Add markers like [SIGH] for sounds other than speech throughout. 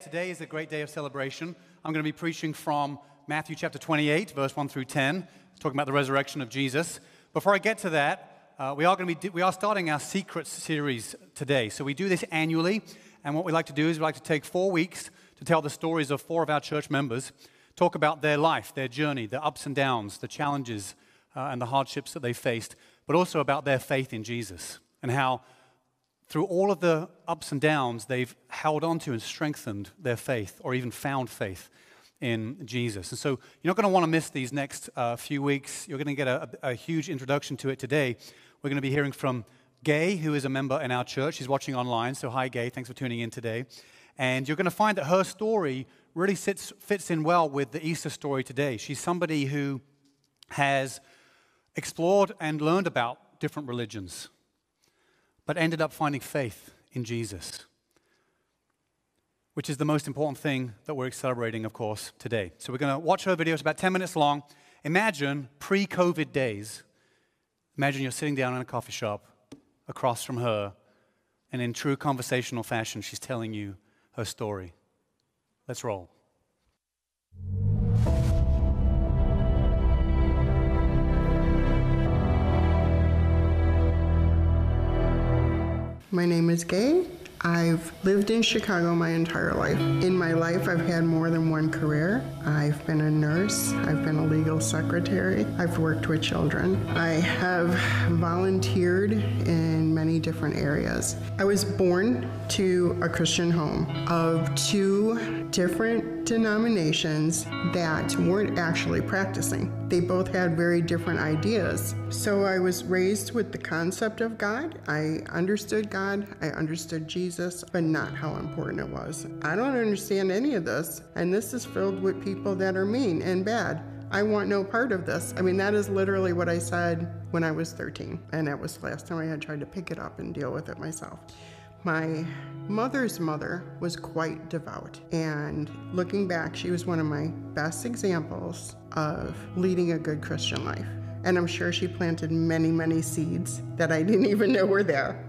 Today is a great day of celebration. I'm going to be preaching from Matthew chapter 28, verse 1 through 10, talking about the resurrection of Jesus. Before I get to that, uh, we, are going to be, we are starting our Secrets series today. So we do this annually, and what we like to do is we like to take four weeks to tell the stories of four of our church members, talk about their life, their journey, the ups and downs, the challenges, uh, and the hardships that they faced, but also about their faith in Jesus and how through all of the ups and downs, they've held on to and strengthened their faith or even found faith in Jesus. And so you're not going to want to miss these next uh, few weeks. You're going to get a, a, huge introduction to it today. We're going to be hearing from Gay, who is a member in our church. She's watching online. So, hi, Gay. Thanks for tuning in today. And you're going to find that her story really sits, fits in well with the Easter story today. She's somebody who has explored and learned about different religions but ended up finding faith in Jesus, which is the most important thing that we're celebrating, of course, today. So we're going to watch her video. It's about 10 minutes long. Imagine pre COVID days. Imagine you're sitting down in a coffee shop across from her, and in true conversational fashion, she's telling you her story. Let's roll. My name is Gay. I've lived in Chicago my entire life. In my life, I've had more than one career. I've been a nurse, I've been a legal secretary, I've worked with children. I have volunteered in different areas. I was born to a Christian home of two different denominations that weren't actually practicing. They both had very different ideas. So I was raised with the concept of God. I understood God, I understood Jesus, but not how important it was. I don't understand any of this, and this is filled with people that are mean and bad. I want no part of this. I mean, that is literally what I said when I was 13, and that was the last time I had tried to pick it up and deal with it myself. My mother's mother was quite devout, and looking back, she was one of my best examples of leading a good Christian life. And I'm sure she planted many, many seeds that I didn't even know were there.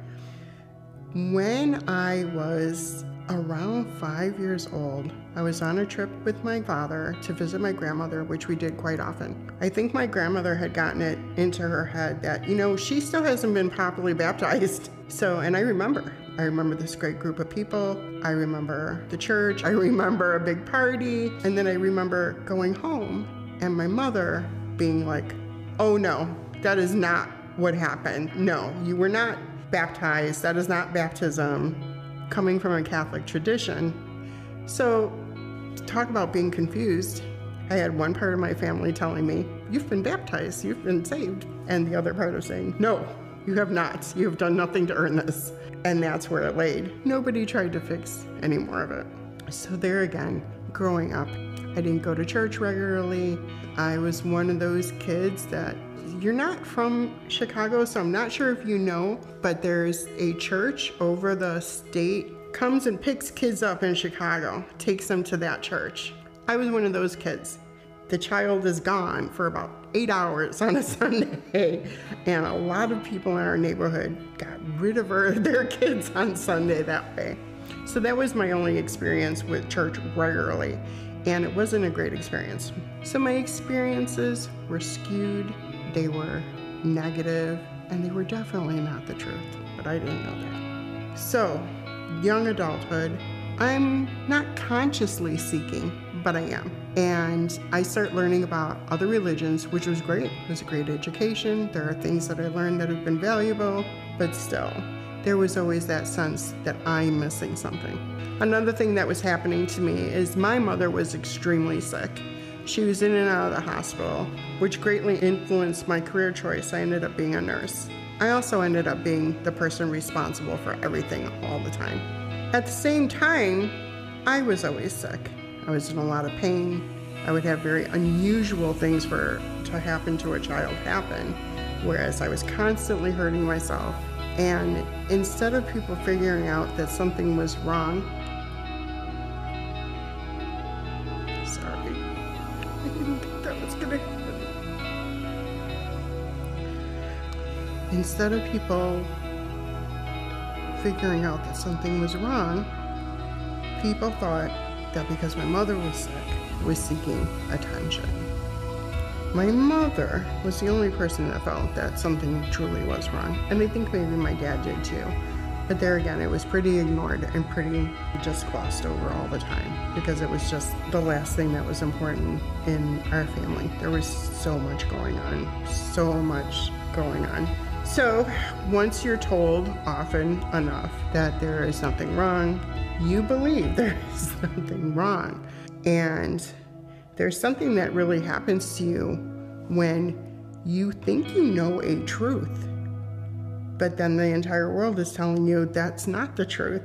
When I was around five years old, I was on a trip with my father to visit my grandmother, which we did quite often. I think my grandmother had gotten it into her head that, you know, she still hasn't been properly baptized. [LAUGHS] So, and I remember, I remember this great group of people. I remember the church. I remember a big party. And then I remember going home and my mother being like, oh no, that is not what happened. No, you were not baptized. That is not baptism coming from a Catholic tradition. So, talk about being confused. I had one part of my family telling me, You've been baptized, you've been saved. And the other part of saying, No, you have not. You have done nothing to earn this. And that's where it laid. Nobody tried to fix any more of it. So, there again, growing up, I didn't go to church regularly. I was one of those kids that you're not from Chicago, so I'm not sure if you know, but there's a church over the state comes and picks kids up in Chicago, takes them to that church. I was one of those kids. The child is gone for about eight hours on a [LAUGHS] Sunday, and a lot of people in our neighborhood got rid of her, [LAUGHS] their kids on Sunday that way. So that was my only experience with church regularly, and it wasn't a great experience. So my experiences were skewed they were negative, and they were definitely not the truth, but I didn't know that. So, young adulthood, I'm not consciously seeking, but I am. And I start learning about other religions, which was great. It was a great education. There are things that I learned that have been valuable, but still, there was always that sense that I'm missing something. Another thing that was happening to me is my mother was extremely sick. She was in and out of the hospital, which greatly influenced my career choice. I ended up being a nurse. I also ended up being the person responsible for everything all the time. At the same time, I was always sick. I was in a lot of pain. I would have very unusual things for to happen to a child happen, whereas I was constantly hurting myself. And instead of people figuring out that something was wrong, instead of people figuring out that something was wrong, People thought that because my mother was sick, was seeking attention. My mother was the only person that felt that something truly was wrong, and I think maybe my dad did too. But there again, it was pretty ignored and pretty just glossed over all the time because it was just the last thing that was important in our family. There was so much going on, so much going on. So, once you're told often enough that there is nothing wrong, you believe [LAUGHS] there is nothing wrong. And there's something that really happens to you when you think you know a truth, but then the entire world is telling you that's not the truth.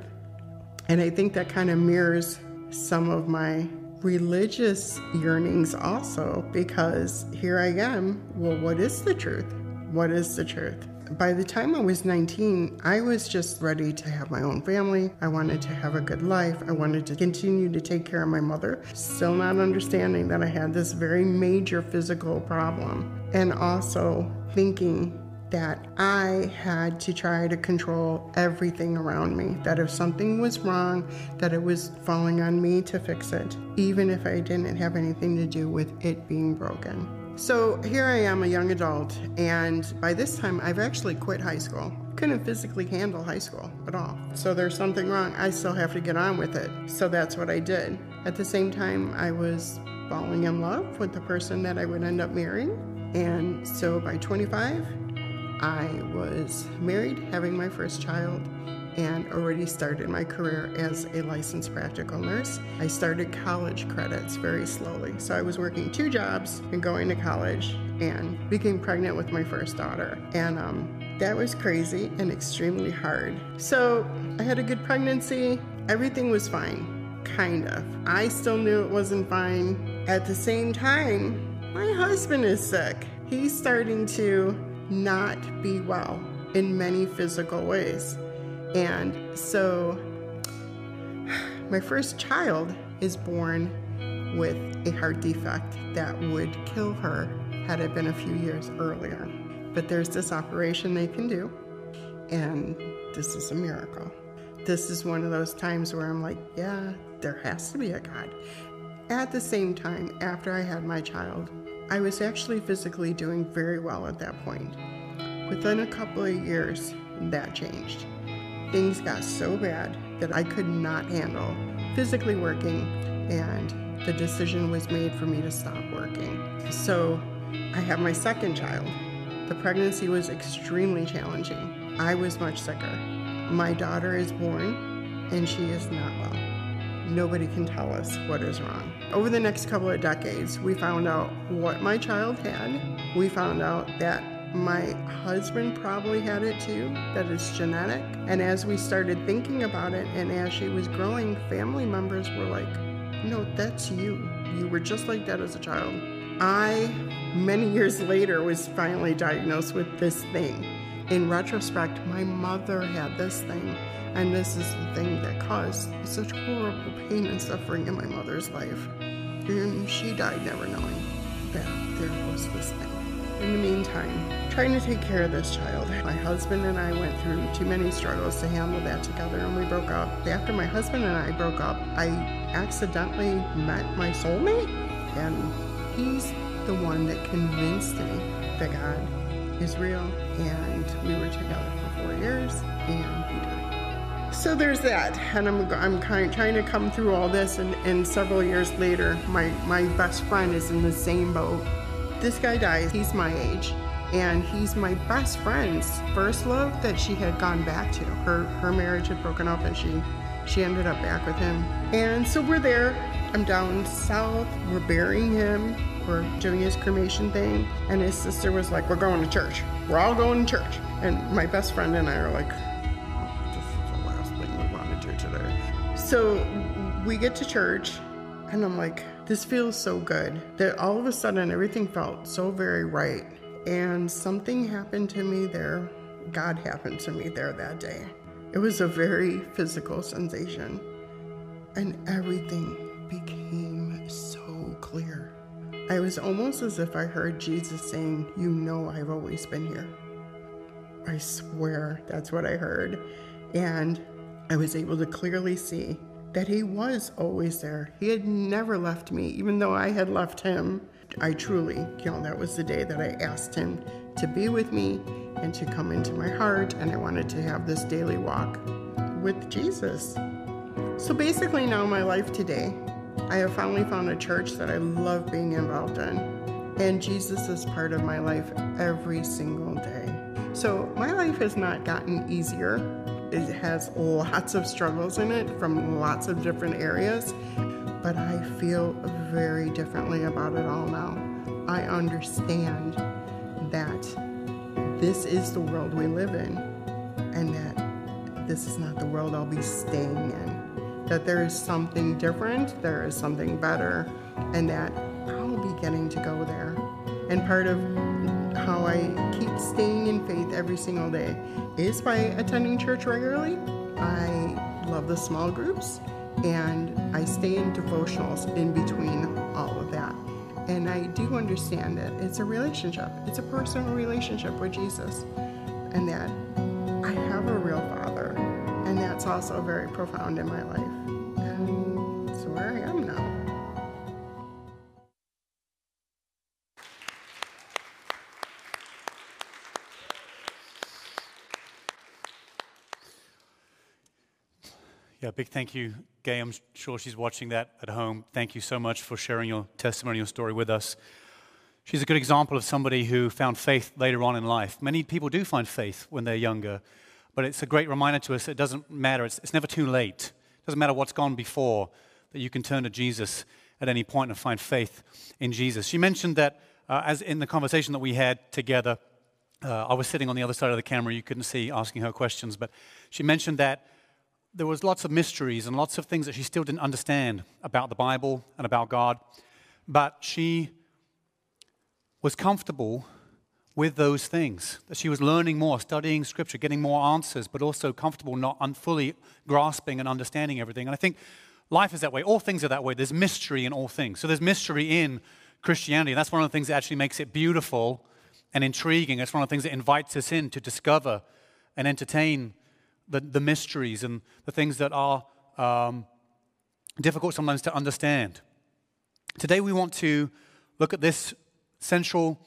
And I think that kind of mirrors some of my religious yearnings also, because here I am. Well, what is the truth? What is the truth? By the time I was 19, I was just ready to have my own family. I wanted to have a good life. I wanted to continue to take care of my mother, still not understanding that I had this very major physical problem. And also thinking that I had to try to control everything around me. That if something was wrong, that it was falling on me to fix it, even if I didn't have anything to do with it being broken. So here I am, a young adult, and by this time I've actually quit high school. Couldn't physically handle high school at all. So there's something wrong. I still have to get on with it. So that's what I did. At the same time, I was falling in love with the person that I would end up marrying. And so by 25, I was married, having my first child, and already started my career as a licensed practical nurse. I started college credits very slowly. So I was working two jobs and going to college and became pregnant with my first daughter. And um, that was crazy and extremely hard. So I had a good pregnancy, everything was fine, kind of. I still knew it wasn't fine. At the same time, my husband is sick. He's starting to not be well in many physical ways. And so my first child is born with a heart defect that would kill her had it been a few years earlier. But there's this operation they can do, and this is a miracle. This is one of those times where I'm like, yeah, there has to be a God. At the same time, after I had my child, I was actually physically doing very well at that point. Within a couple of years, that changed things got so bad that I could not handle physically working, and the decision was made for me to stop working. So I have my second child. The pregnancy was extremely challenging. I was much sicker. My daughter is born, and she is not well. Nobody can tell us what is wrong. Over the next couple of decades, we found out what my child had. We found out that my husband probably had it too, that it's genetic. And as we started thinking about it, and as she was growing, family members were like, No, that's you. You were just like that as a child. I, many years later, was finally diagnosed with this thing. In retrospect, my mother had this thing, and this is the thing that caused such horrible pain and suffering in my mother's life. And she died never knowing that there was this thing. In the meantime, trying to take care of this child. My husband and I went through too many struggles to handle that together and we broke up. After my husband and I broke up, I accidentally met my soulmate and he's the one that convinced me that God is real and we were together for four years and he died. So there's that, and I'm, I'm kind of trying to come through all this, and, and several years later, my, my best friend is in the same boat this guy dies. He's my age. And he's my best friend's first love that she had gone back to. Her her marriage had broken up and she she ended up back with him. And so we're there. I'm down south. We're burying him. We're doing his cremation thing. And his sister was like, We're going to church. We're all going to church. And my best friend and I are like, oh, This is the last thing we want to do today. So we get to church and I'm like, this feels so good that all of a sudden everything felt so very right. And something happened to me there. God happened to me there that day. It was a very physical sensation. And everything became so clear. I was almost as if I heard Jesus saying, You know, I've always been here. I swear that's what I heard. And I was able to clearly see that He was always there. He had never left me, even though I had left Him. I truly, you know, that was the day that I asked Him to be with me and to come into my heart, and I wanted to have this daily walk with Jesus. So basically, now my life today, I have finally found a church that I love being involved in, and Jesus is part of my life every single day. So my life has not gotten easier. It has lots of struggles in it from lots of different areas, but I feel very differently about it all now. I understand that this is the world we live in, and that this is not the world I'll be staying in. That there is something different, there is something better, and that I'll be getting to go there. And part of how I keep staying in faith every single day is by attending church regularly. I love the small groups and I stay in devotionals in between all of that. And I do understand that it's a relationship, it's a personal relationship with Jesus, and that I have a real father, and that's also very profound in my life. Big thank you, Gay. I'm sure she's watching that at home. Thank you so much for sharing your testimony, your story with us. She's a good example of somebody who found faith later on in life. Many people do find faith when they're younger, but it's a great reminder to us it doesn't matter. It's, it's never too late. It doesn't matter what's gone before, that you can turn to Jesus at any point and find faith in Jesus. She mentioned that, uh, as in the conversation that we had together, uh, I was sitting on the other side of the camera. You couldn't see asking her questions, but she mentioned that there was lots of mysteries and lots of things that she still didn't understand about the Bible and about God, but she was comfortable with those things. That she was learning more, studying Scripture, getting more answers, but also comfortable not fully grasping and understanding everything. And I think life is that way. All things are that way. There's mystery in all things. So there's mystery in Christianity. And That's one of the things that actually makes it beautiful and intriguing. It's one of the things that invites us in to discover and entertain the, the mysteries and the things that are um, difficult sometimes to understand. Today, we want to look at this central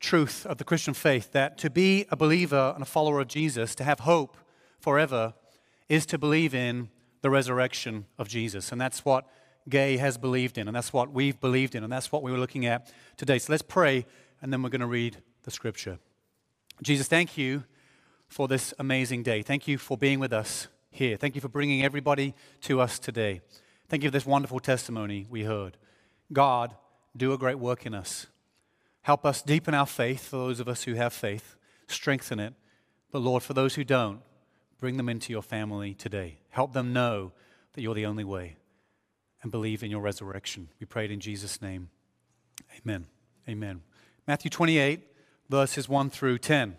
truth of the Christian faith that to be a believer and a follower of Jesus, to have hope forever, is to believe in the resurrection of Jesus. And that's what Gay has believed in, and that's what we've believed in, and that's what we were looking at today. So let's pray, and then we're going to read the scripture. Jesus, thank you for this amazing day. Thank you for being with us here. Thank you for bringing everybody to us today. Thank you for this wonderful testimony we heard. God, do a great work in us. Help us deepen our faith for those of us who have faith, strengthen it. But Lord, for those who don't, bring them into your family today. Help them know that you're the only way and believe in your resurrection. We pray it in Jesus' name. Amen. Amen. Matthew 28, verses 1 through 10.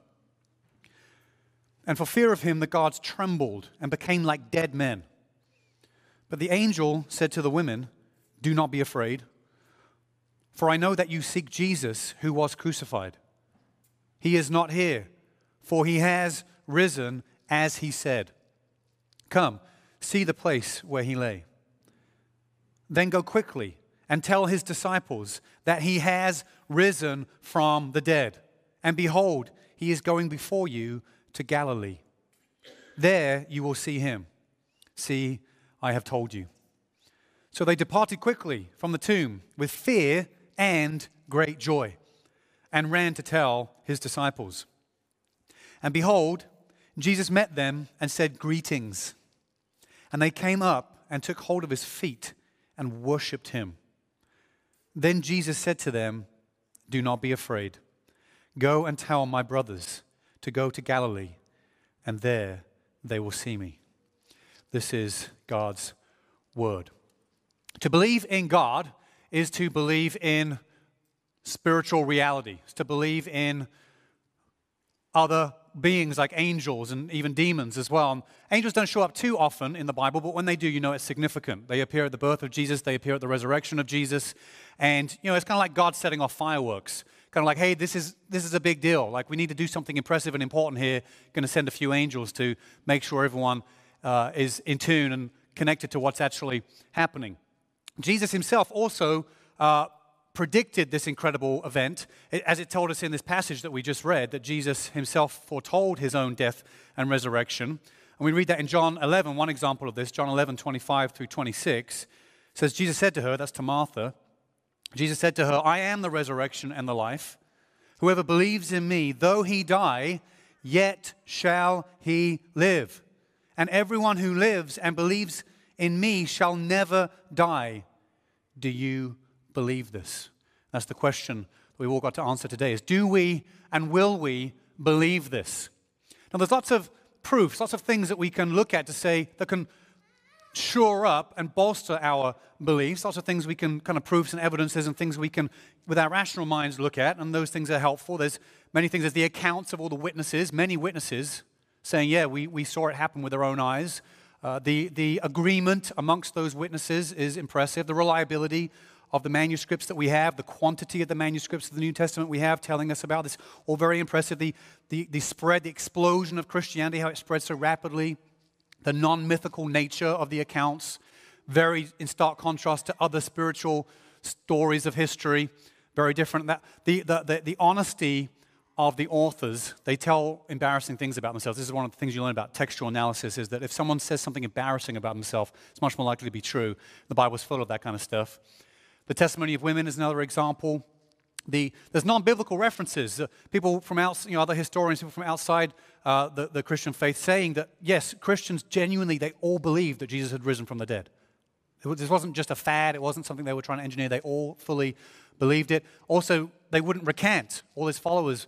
And for fear of him, the guards trembled and became like dead men. But the angel said to the women, Do not be afraid, for I know that you seek Jesus who was crucified. He is not here, for he has risen as he said. Come, see the place where he lay. Then go quickly and tell his disciples that he has risen from the dead. And behold, he is going before you to Galilee. There you will see him. See, I have told you. So they departed quickly from the tomb with fear and great joy and ran to tell his disciples. And behold, Jesus met them and said, Greetings. And they came up and took hold of his feet and worshiped him. Then Jesus said to them, Do not be afraid. Go and tell my brothers to go to Galilee, and there they will see me. This is God's word. To believe in God is to believe in spiritual reality, it's to believe in other beings like angels and even demons as well. And angels don't show up too often in the Bible, but when they do, you know it's significant. They appear at the birth of Jesus, they appear at the resurrection of Jesus, and you know it's kind of like God setting off fireworks. Kind of like, hey, this is this is a big deal. Like we need to do something impressive and important here. Going to send a few angels to make sure everyone uh, is in tune and connected to what's actually happening. Jesus himself also uh, predicted this incredible event, as it told us in this passage that we just read, that Jesus himself foretold his own death and resurrection. And we read that in John 11, one example of this, John 11, 25 through 26, says, Jesus said to her, that's to Martha, Jesus said to her, I am the resurrection and the life. Whoever believes in me, though he die, yet shall he live. And everyone who lives and believes in me shall never die. Do you believe this? That's the question that we've all got to answer today is do we and will we believe this? Now there's lots of proofs, lots of things that we can look at to say that can shore up and bolster our beliefs, lots of things we can kind of proofs and evidences and things we can with our rational minds look at, and those things are helpful. There's many things, there's the accounts of all the witnesses, many witnesses saying, yeah, we, we saw it happen with our own eyes. Uh, the, the agreement amongst those witnesses is impressive. The reliability of the manuscripts that we have, the quantity of the manuscripts of the New Testament we have telling us about this, all very impressive. The, the, the spread, the explosion of Christianity, how it spread so rapidly, the non mythical nature of the accounts, very in stark contrast to other spiritual stories of history, very different. That, the, the, the, the honesty of the authors, they tell embarrassing things about themselves. This is one of the things you learn about textual analysis is that if someone says something embarrassing about themselves, it's much more likely to be true. The Bible's full of that kind of stuff. The testimony of women is another example. The, there's non-biblical references. Uh, people from outside, you know, other historians, people from outside uh, the, the Christian faith, saying that yes, Christians genuinely they all believed that Jesus had risen from the dead. This wasn't just a fad. It wasn't something they were trying to engineer. They all fully believed it. Also, they wouldn't recant. All his followers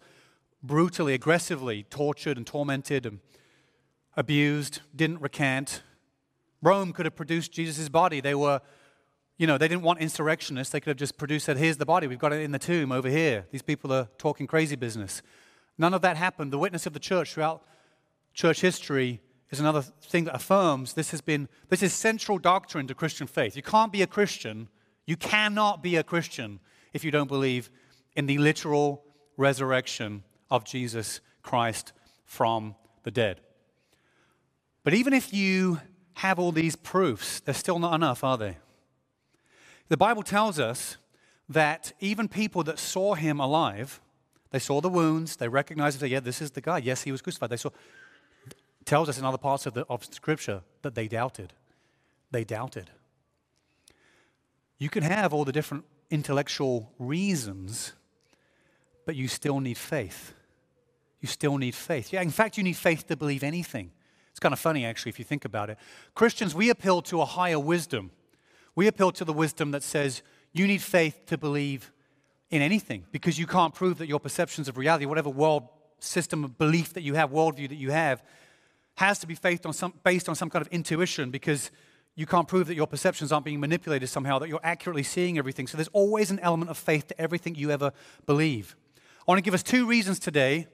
brutally, aggressively tortured and tormented and abused, didn't recant. Rome could have produced Jesus' body. They were you know, they didn't want insurrectionists. They could have just produced, that here's the body. We've got it in the tomb over here. These people are talking crazy business. None of that happened. The witness of the church throughout church history is another thing that affirms this has been, this is central doctrine to Christian faith. You can't be a Christian, you cannot be a Christian if you don't believe in the literal resurrection of Jesus Christ from the dead. But even if you have all these proofs, they're still not enough, are they? The Bible tells us that even people that saw him alive, they saw the wounds, they recognized, yeah, this is the guy. Yes, he was crucified. They saw, tells us in other parts of, the, of Scripture that they doubted. They doubted. You can have all the different intellectual reasons, but you still need faith. You still need faith. Yeah, in fact, you need faith to believe anything. It's kind of funny, actually, if you think about it. Christians, we appeal to a higher wisdom. We appeal to the wisdom that says you need faith to believe in anything because you can't prove that your perceptions of reality, whatever world system of belief that you have, worldview that you have, has to be based on some, based on some kind of intuition because you can't prove that your perceptions aren't being manipulated somehow, that you're accurately seeing everything. So there's always an element of faith to everything you ever believe. I want to give us two reasons today.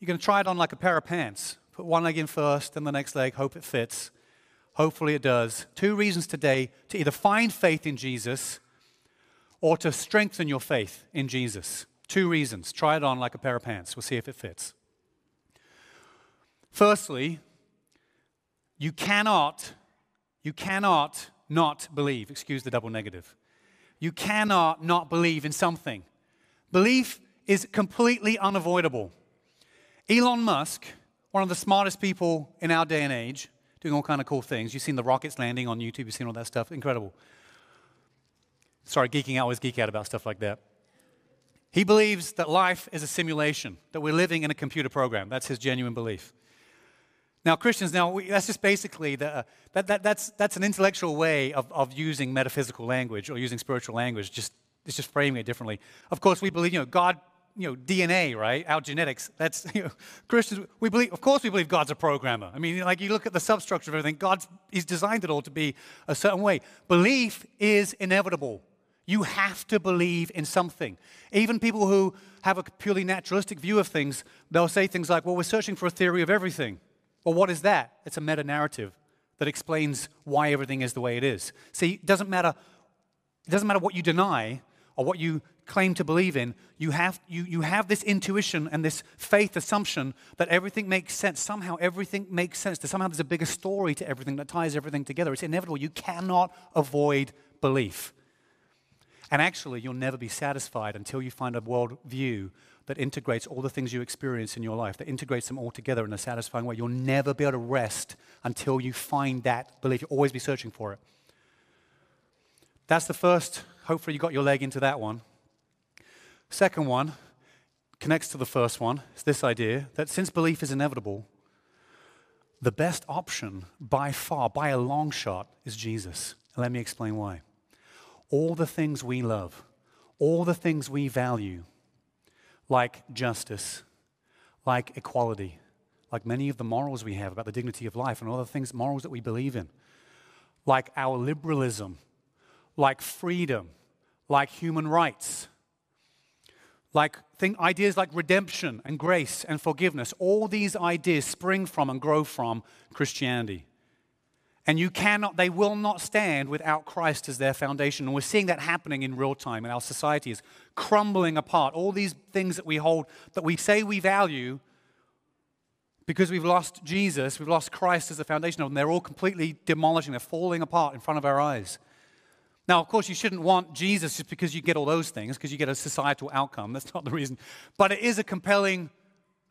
You're going to try it on like a pair of pants. Put one leg in first, then the next leg, hope it fits. Hopefully it does. Two reasons today to either find faith in Jesus or to strengthen your faith in Jesus. Two reasons. Try it on like a pair of pants. We'll see if it fits. Firstly, you cannot, you cannot not believe. Excuse the double negative. You cannot not believe in something. Belief is completely unavoidable. Elon Musk, one of the smartest people in our day and age, doing all kind of cool things. You've seen the rockets landing on YouTube. You've seen all that stuff. Incredible. Sorry, geeking out. Always geek out about stuff like that. He believes that life is a simulation, that we're living in a computer program. That's his genuine belief. Now, Christians, now we, that's just basically the, uh, that, that, that's, that's an intellectual way of, of using metaphysical language or using spiritual language. Just, it's just framing it differently. Of course, we believe, you know, God you know, DNA, right? Our genetics. That's, [LAUGHS] you know, Christians, we believe, of course we believe God's a programmer. I mean, like you look at the substructure of everything, God's, He's designed it all to be a certain way. Belief is inevitable. You have to believe in something. Even people who have a purely naturalistic view of things, they'll say things like, well, we're searching for a theory of everything. Well, what is that? It's a meta narrative that explains why everything is the way it is. See, it doesn't matter, it doesn't matter what you deny or what you claim to believe in, you have, you, you have this intuition and this faith assumption that everything makes sense. Somehow everything makes sense. That somehow there's a bigger story to everything that ties everything together. It's inevitable. You cannot avoid belief. And actually, you'll never be satisfied until you find a worldview that integrates all the things you experience in your life, that integrates them all together in a satisfying way. You'll never be able to rest until you find that belief. You'll always be searching for it. That's the first. Hopefully, you got your leg into that one. Second one connects to the first one. It's this idea that since belief is inevitable, the best option by far, by a long shot, is Jesus. Let me explain why. All the things we love, all the things we value, like justice, like equality, like many of the morals we have about the dignity of life and all the things, morals that we believe in, like our liberalism, like freedom, like human rights, like ideas like redemption and grace and forgiveness. All these ideas spring from and grow from Christianity. And you cannot, they will not stand without Christ as their foundation. And we're seeing that happening in real time, and our society is crumbling apart. All these things that we hold, that we say we value, because we've lost Jesus, we've lost Christ as the foundation of them, they're all completely demolishing, they're falling apart in front of our eyes. Now, of course, you shouldn't want Jesus just because you get all those things, because you get a societal outcome. That's not the reason. But it is a compelling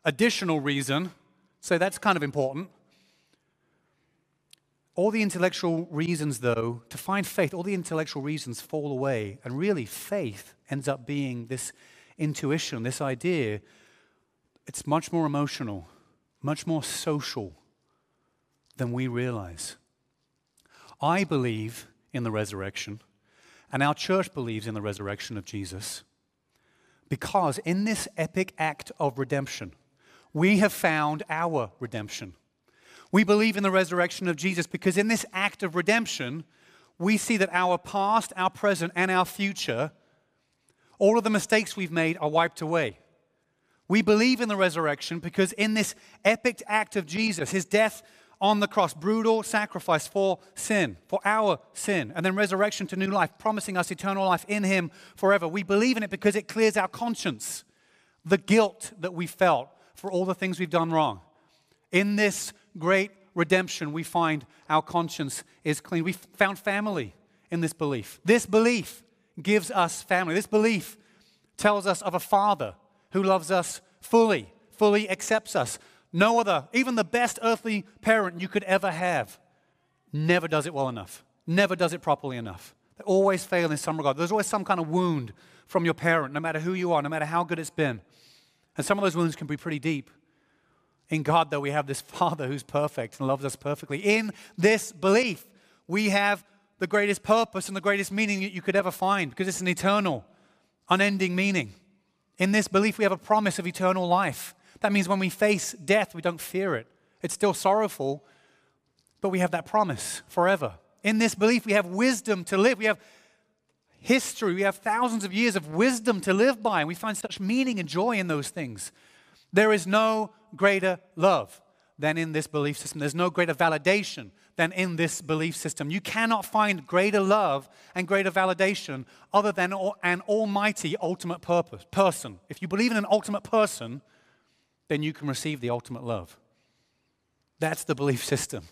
additional reason. So that's kind of important. All the intellectual reasons, though, to find faith, all the intellectual reasons fall away. And really, faith ends up being this intuition, this idea. It's much more emotional, much more social than we realize. I believe in the resurrection, and our church believes in the resurrection of Jesus because in this epic act of redemption, we have found our redemption. We believe in the resurrection of Jesus because in this act of redemption, we see that our past, our present, and our future, all of the mistakes we've made are wiped away. We believe in the resurrection because in this epic act of Jesus, his death on the cross, brutal sacrifice for sin, for our sin, and then resurrection to new life, promising us eternal life in him forever. We believe in it because it clears our conscience, the guilt that we felt for all the things we've done wrong. In this great redemption, we find our conscience is clean. We found family in this belief. This belief gives us family. This belief tells us of a father who loves us fully, fully accepts us. No other, even the best earthly parent you could ever have, never does it well enough, never does it properly enough. They always fail in some regard. There's always some kind of wound from your parent, no matter who you are, no matter how good it's been. And some of those wounds can be pretty deep. In God, though, we have this Father who's perfect and loves us perfectly. In this belief, we have the greatest purpose and the greatest meaning that you could ever find because it's an eternal, unending meaning. In this belief, we have a promise of eternal life. That means when we face death, we don't fear it. It's still sorrowful, but we have that promise forever. In this belief, we have wisdom to live. We have history. We have thousands of years of wisdom to live by, and we find such meaning and joy in those things. There is no greater love than in this belief system. There's no greater validation than in this belief system. You cannot find greater love and greater validation other than an almighty ultimate purpose, person. If you believe in an ultimate person, then you can receive the ultimate love. That's the belief system.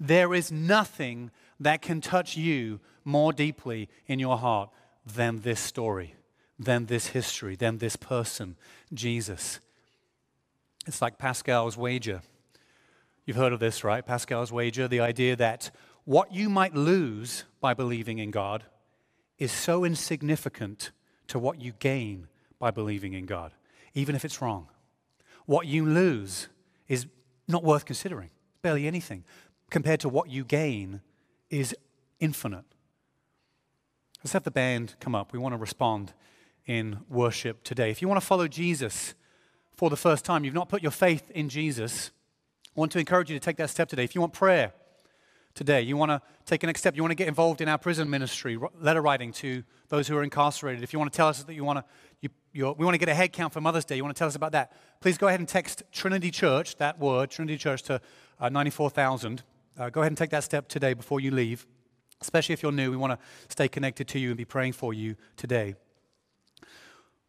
There is nothing that can touch you more deeply in your heart than this story, than this history, than this person, Jesus. It's like Pascal's wager. You've heard of this, right? Pascal's wager, the idea that what you might lose by believing in God is so insignificant to what you gain by believing in God, even if it's wrong. What you lose is not worth considering, barely anything, compared to what you gain is infinite. Let's have the band come up. We want to respond in worship today. If you want to follow Jesus, for the first time, you've not put your faith in Jesus, I want to encourage you to take that step today. If you want prayer, today. You want to take a next step. You want to get involved in our prison ministry, letter writing to those who are incarcerated. If you want to tell us that you want to, you, we want to get a head count for Mother's Day, you want to tell us about that, please go ahead and text Trinity Church, that word, Trinity Church, to uh, 94,000. Uh, go ahead and take that step today before you leave. Especially if you're new, we want to stay connected to you and be praying for you today.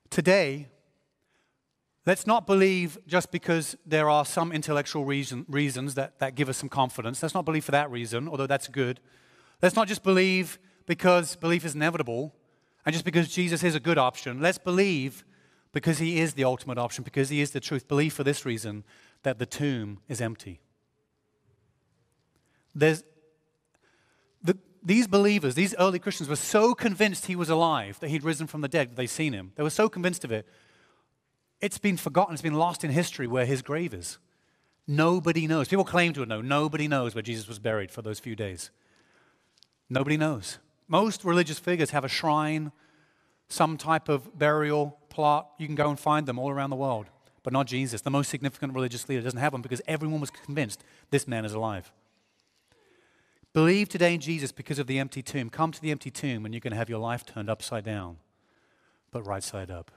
Today, Let's not believe just because there are some intellectual reason, reasons that, that give us some confidence. Let's not believe for that reason, although that's good. Let's not just believe because belief is inevitable and just because Jesus is a good option. Let's believe because he is the ultimate option, because he is the truth. Believe for this reason that the tomb is empty. There's, the, these believers, these early Christians, were so convinced he was alive, that he'd risen from the dead, that they'd seen him. They were so convinced of it it's been forgotten, it's been lost in history where his grave is. Nobody knows. People claim to know. Nobody knows where Jesus was buried for those few days. Nobody knows. Most religious figures have a shrine, some type of burial plot. You can go and find them all around the world, but not Jesus. The most significant religious leader doesn't have one because everyone was convinced this man is alive. Believe today in Jesus because of the empty tomb. Come to the empty tomb and you're going to have your life turned upside down, but right side up.